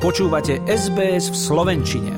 Počúvate SBS v Slovenčine.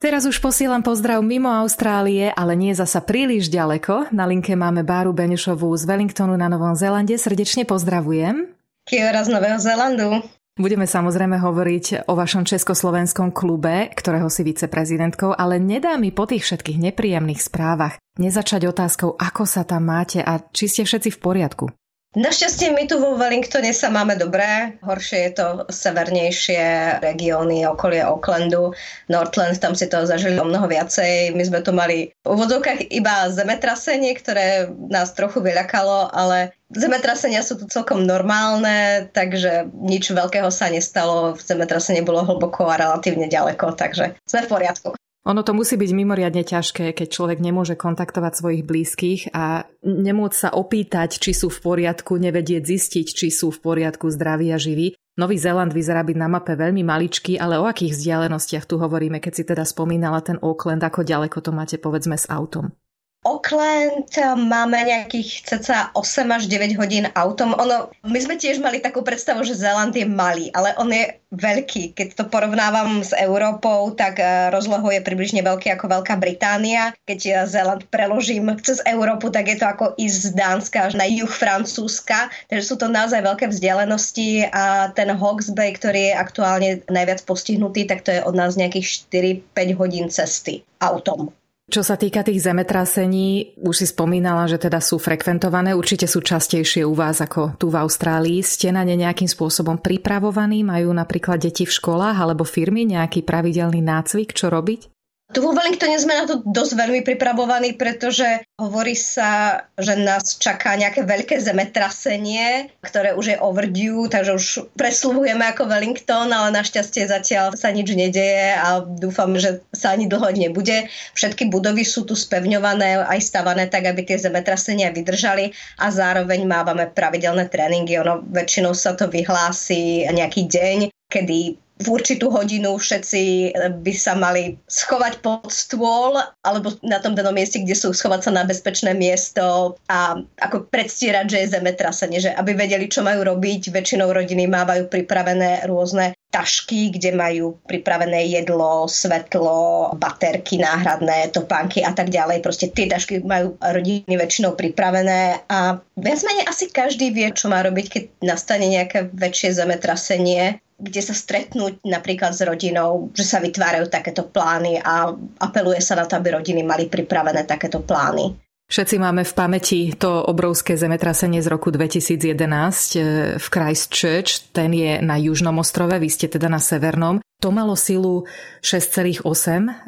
Teraz už posielam pozdrav mimo Austrálie, ale nie zasa príliš ďaleko. Na linke máme Báru Beňušovú z Wellingtonu na Novom Zélande. Srdečne pozdravujem. Kiora z Nového Zélandu. Budeme samozrejme hovoriť o vašom československom klube, ktorého si viceprezidentkou, ale nedá mi po tých všetkých nepríjemných správach nezačať otázkou, ako sa tam máte a či ste všetci v poriadku. Našťastie my tu vo Wellingtone sa máme dobré, horšie je to severnejšie regióny okolie Aucklandu, Northland, tam si to zažili o mnoho viacej. My sme tu mali v úvodzovkách iba zemetrasenie, ktoré nás trochu vyľakalo, ale zemetrasenia sú tu celkom normálne, takže nič veľkého sa nestalo. Zemetrasenie bolo hlboko a relatívne ďaleko, takže sme v poriadku. Ono to musí byť mimoriadne ťažké, keď človek nemôže kontaktovať svojich blízkych a nemôcť sa opýtať, či sú v poriadku, nevedieť zistiť, či sú v poriadku zdraví a živí. Nový Zéland vyzerá byť na mape veľmi maličký, ale o akých vzdialenostiach tu hovoríme, keď si teda spomínala ten Auckland, ako ďaleko to máte povedzme s autom? Auckland máme nejakých cca 8 až 9 hodín autom. Ono, my sme tiež mali takú predstavu, že Zéland je malý, ale on je veľký. Keď to porovnávam s Európou, tak eh, rozlohou je približne veľký ako Veľká Británia. Keď ja Zéland preložím cez Európu, tak je to ako ísť z Dánska až na juh Francúzska. Takže sú to naozaj veľké vzdialenosti a ten Hawke's Bay, ktorý je aktuálne najviac postihnutý, tak to je od nás nejakých 4-5 hodín cesty autom. Čo sa týka tých zemetrasení, už si spomínala, že teda sú frekventované, určite sú častejšie u vás ako tu v Austrálii. Ste na ne nejakým spôsobom pripravovaní? Majú napríklad deti v školách alebo firmy nejaký pravidelný nácvik, čo robiť? Tu vo Wellingtone sme na to dosť veľmi pripravovaní, pretože hovorí sa, že nás čaká nejaké veľké zemetrasenie, ktoré už je overdue, takže už presluhujeme ako Wellington, ale našťastie zatiaľ sa nič nedeje a dúfam, že sa ani dlho nebude. Všetky budovy sú tu spevňované, aj stavané tak, aby tie zemetrasenia vydržali a zároveň mávame pravidelné tréningy. Ono väčšinou sa to vyhlási nejaký deň, kedy v určitú hodinu všetci by sa mali schovať pod stôl alebo na tom danom mieste, kde sú schovať sa na bezpečné miesto a ako predstierať, že je zemetrasenie, že aby vedeli, čo majú robiť. Väčšinou rodiny mávajú pripravené rôzne tašky, kde majú pripravené jedlo, svetlo, baterky náhradné, topánky a tak ďalej. Proste tie tašky majú rodiny väčšinou pripravené a viac menej asi každý vie, čo má robiť, keď nastane nejaké väčšie zemetrasenie kde sa stretnúť napríklad s rodinou, že sa vytvárajú takéto plány a apeluje sa na to, aby rodiny mali pripravené takéto plány. Všetci máme v pamäti to obrovské zemetrasenie z roku 2011 eh, v Christchurch. Ten je na južnom ostrove, vy ste teda na severnom. To malo silu 6,8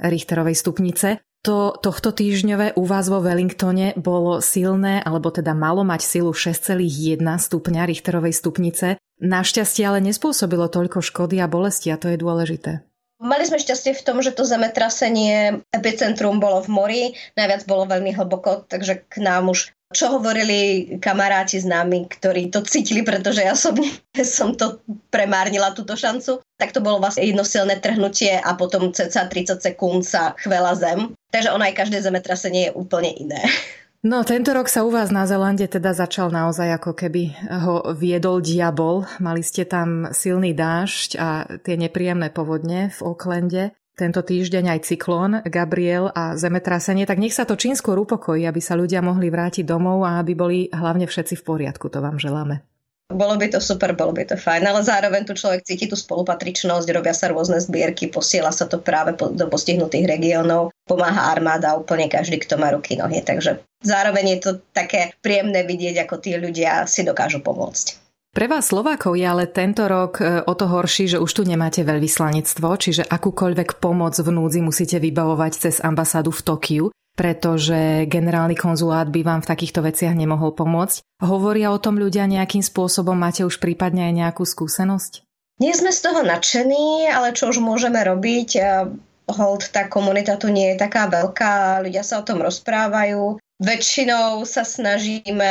Richterovej stupnice. To tohto týždňové u vás vo Wellingtone bolo silné, alebo teda malo mať silu 6,1 stupňa Richterovej stupnice. Našťastie ale nespôsobilo toľko škody a bolesti a to je dôležité. Mali sme šťastie v tom, že to zemetrasenie epicentrum bolo v mori, najviac bolo veľmi hlboko, takže k nám už čo hovorili kamaráti s nami, ktorí to cítili, pretože ja som, som to premárnila túto šancu, tak to bolo vlastne jedno silné trhnutie a potom cca 30 sekúnd sa chvela zem. Takže ono aj každé zemetrasenie je úplne iné. No, tento rok sa u vás na Zelande teda začal naozaj ako keby ho viedol diabol. Mali ste tam silný dážď a tie nepríjemné povodne v Oaklande. Tento týždeň aj cyklón, Gabriel a zemetrasenie, tak nech sa to čím skôr upokojí, aby sa ľudia mohli vrátiť domov a aby boli hlavne všetci v poriadku. To vám želáme. Bolo by to super, bolo by to fajn, ale zároveň tu človek cíti tú spolupatričnosť, robia sa rôzne zbierky, posiela sa to práve do postihnutých regiónov, pomáha armáda úplne každý, kto má ruky, nohy. Takže zároveň je to také príjemné vidieť, ako tí ľudia si dokážu pomôcť. Pre vás Slovákov je ale tento rok e, o to horší, že už tu nemáte veľvyslanectvo, čiže akúkoľvek pomoc v núdzi musíte vybavovať cez ambasádu v Tokiu pretože generálny konzulát by vám v takýchto veciach nemohol pomôcť. Hovoria o tom ľudia nejakým spôsobom? Máte už prípadne aj nejakú skúsenosť? Nie sme z toho nadšení, ale čo už môžeme robiť? Hold, tá komunita tu nie je taká veľká, ľudia sa o tom rozprávajú. Väčšinou sa snažíme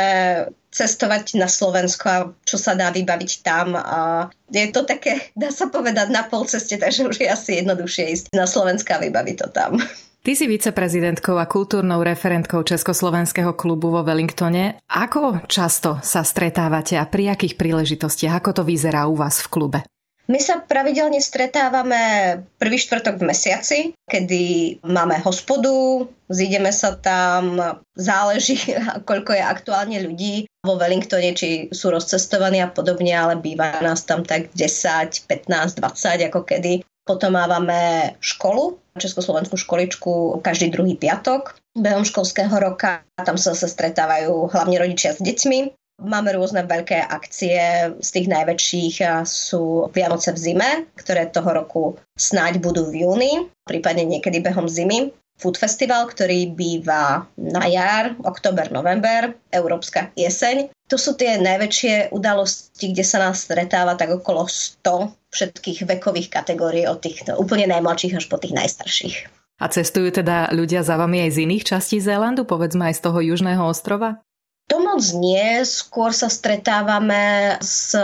cestovať na Slovensko a čo sa dá vybaviť tam. A je to také, dá sa povedať, na pol ceste, takže už je asi jednoduchšie ísť na Slovensko a vybaviť to tam. Ty si viceprezidentkou a kultúrnou referentkou Československého klubu vo Wellingtone. Ako často sa stretávate a pri akých príležitostiach? Ako to vyzerá u vás v klube? My sa pravidelne stretávame prvý štvrtok v mesiaci, kedy máme hospodu, zídeme sa tam, záleží, koľko je aktuálne ľudí vo Wellingtone, či sú rozcestovaní a podobne, ale býva nás tam tak 10, 15, 20 ako kedy. Potom máme školu, Československú školičku každý druhý piatok behom školského roka. Tam sa zase stretávajú hlavne rodičia s deťmi. Máme rôzne veľké akcie, z tých najväčších sú Vianoce v zime, ktoré toho roku snáď budú v júni, prípadne niekedy behom zimy. Food Festival, ktorý býva na jar, október, november, Európska jeseň. To sú tie najväčšie udalosti, kde sa nás stretáva tak okolo 100 všetkých vekových kategórií, od tých no, úplne najmladších až po tých najstarších. A cestujú teda ľudia za vami aj z iných častí Zélandu, povedzme aj z toho južného ostrova? To moc nie, skôr sa stretávame s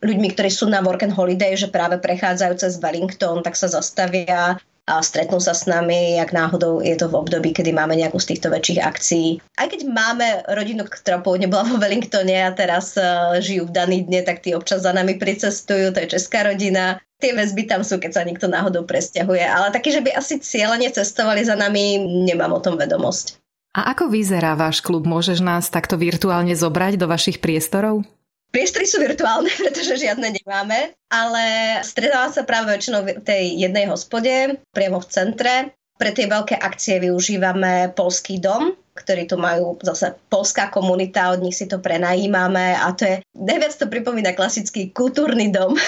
ľuďmi, ktorí sú na work and holiday, že práve prechádzajú cez Wellington, tak sa zastavia a stretnú sa s nami, ak náhodou je to v období, kedy máme nejakú z týchto väčších akcií. Aj keď máme rodinu, ktorá pôvodne bola vo Wellingtone a teraz uh, žijú v daný dne, tak tí občas za nami pricestujú, to je česká rodina. Tie väzby tam sú, keď sa niekto náhodou presťahuje, ale taký, že by asi cieľene cestovali za nami, nemám o tom vedomosť. A ako vyzerá váš klub? Môžeš nás takto virtuálne zobrať do vašich priestorov? Priestory sú virtuálne, pretože žiadne nemáme, ale stretáva sa práve väčšinou v tej jednej hospode, priamo v centre. Pre tie veľké akcie využívame Polský dom, ktorí tu majú zase polská komunita, od nich si to prenajímame a to je, najviac to pripomína klasický kultúrny dom.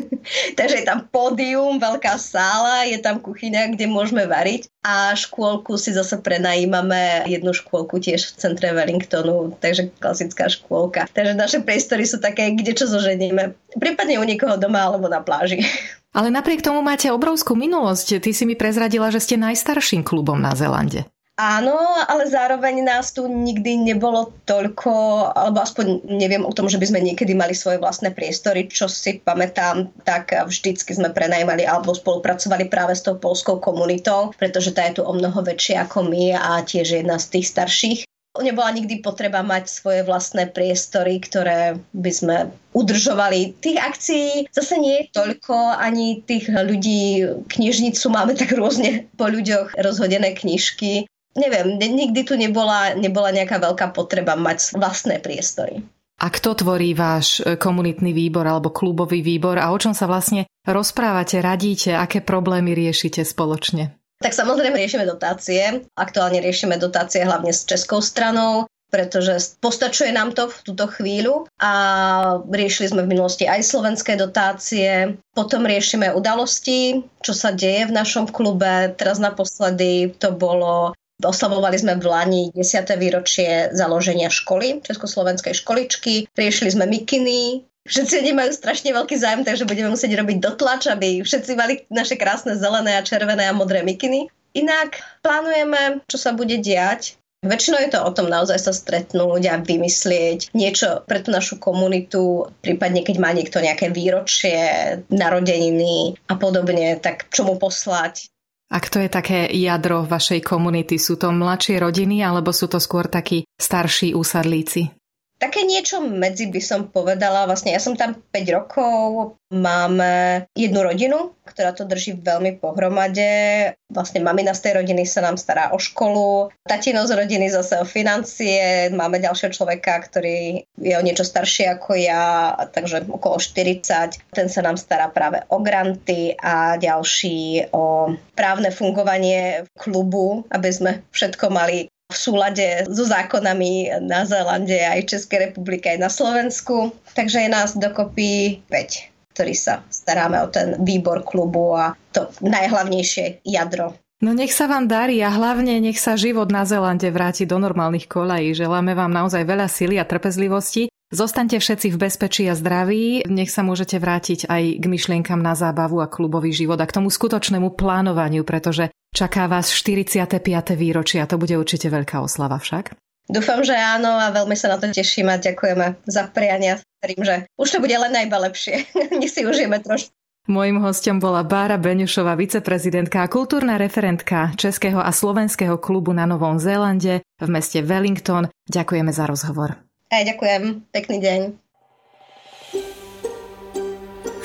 Takže je tam pódium, veľká sála, je tam kuchyňa, kde môžeme variť a škôlku si zase prenajímame jednu škôlku tiež v centre Wellingtonu, takže klasická škôlka. Takže naše priestory sú také, kde čo zoženieme. Prípadne u niekoho doma alebo na pláži. Ale napriek tomu máte obrovskú minulosť. Ty si mi prezradila, že ste najstarším klubom na Zelande. Áno, ale zároveň nás tu nikdy nebolo toľko, alebo aspoň neviem o tom, že by sme niekedy mali svoje vlastné priestory, čo si pamätám, tak vždycky sme prenajmali alebo spolupracovali práve s tou polskou komunitou, pretože tá je tu o mnoho väčšia ako my a tiež jedna z tých starších. Nebola nikdy potreba mať svoje vlastné priestory, ktoré by sme udržovali. Tých akcií zase nie je toľko, ani tých ľudí, knižnicu máme tak rôzne po ľuďoch rozhodené knižky neviem, nikdy tu nebola, nebola nejaká veľká potreba mať vlastné priestory. A kto tvorí váš e, komunitný výbor alebo klubový výbor a o čom sa vlastne rozprávate, radíte, aké problémy riešite spoločne? Tak samozrejme riešime dotácie. Aktuálne riešime dotácie hlavne s českou stranou, pretože postačuje nám to v túto chvíľu a riešili sme v minulosti aj slovenské dotácie. Potom riešime udalosti, čo sa deje v našom klube. Teraz naposledy to bolo Oslavovali sme v Lani 10. výročie založenia školy, Československej školičky. Riešili sme mikiny, Všetci nemajú strašne veľký zájem, takže budeme musieť robiť dotlač, aby všetci mali naše krásne zelené a červené a modré mikiny. Inak plánujeme, čo sa bude diať. Väčšinou je to o tom naozaj sa stretnúť a vymyslieť niečo pre tú našu komunitu, prípadne keď má niekto nejaké výročie, narodeniny a podobne, tak čo mu poslať. A kto je také jadro vašej komunity? Sú to mladšie rodiny alebo sú to skôr takí starší úsadlíci? Také niečo medzi by som povedala. Vlastne ja som tam 5 rokov, máme jednu rodinu, ktorá to drží veľmi pohromade. Vlastne mamina z tej rodiny sa nám stará o školu, tatino z rodiny zase o financie, máme ďalšieho človeka, ktorý je o niečo starší ako ja, takže okolo 40. Ten sa nám stará práve o granty a ďalší o právne fungovanie klubu, aby sme všetko mali v súlade so zákonami na Zélande aj Českej republike, aj na Slovensku. Takže je nás dokopy 5, ktorí sa staráme o ten výbor klubu a to najhlavnejšie jadro No nech sa vám darí a hlavne nech sa život na Zelande vráti do normálnych kolají. Želáme vám naozaj veľa sily a trpezlivosti. Zostaňte všetci v bezpečí a zdraví. Nech sa môžete vrátiť aj k myšlienkam na zábavu a klubový život a k tomu skutočnému plánovaniu, pretože čaká vás 45. výročie a to bude určite veľká oslava však. Dúfam, že áno a veľmi sa na to teším a ďakujeme za priania. Verím, že už to bude len najba lepšie. Nech si užijeme trošku Mojím hostom bola Bára Beňušová, viceprezidentka a kultúrna referentka Českého a Slovenského klubu na Novom Zélande v meste Wellington. Ďakujeme za rozhovor. Aj ďakujem. Pekný deň.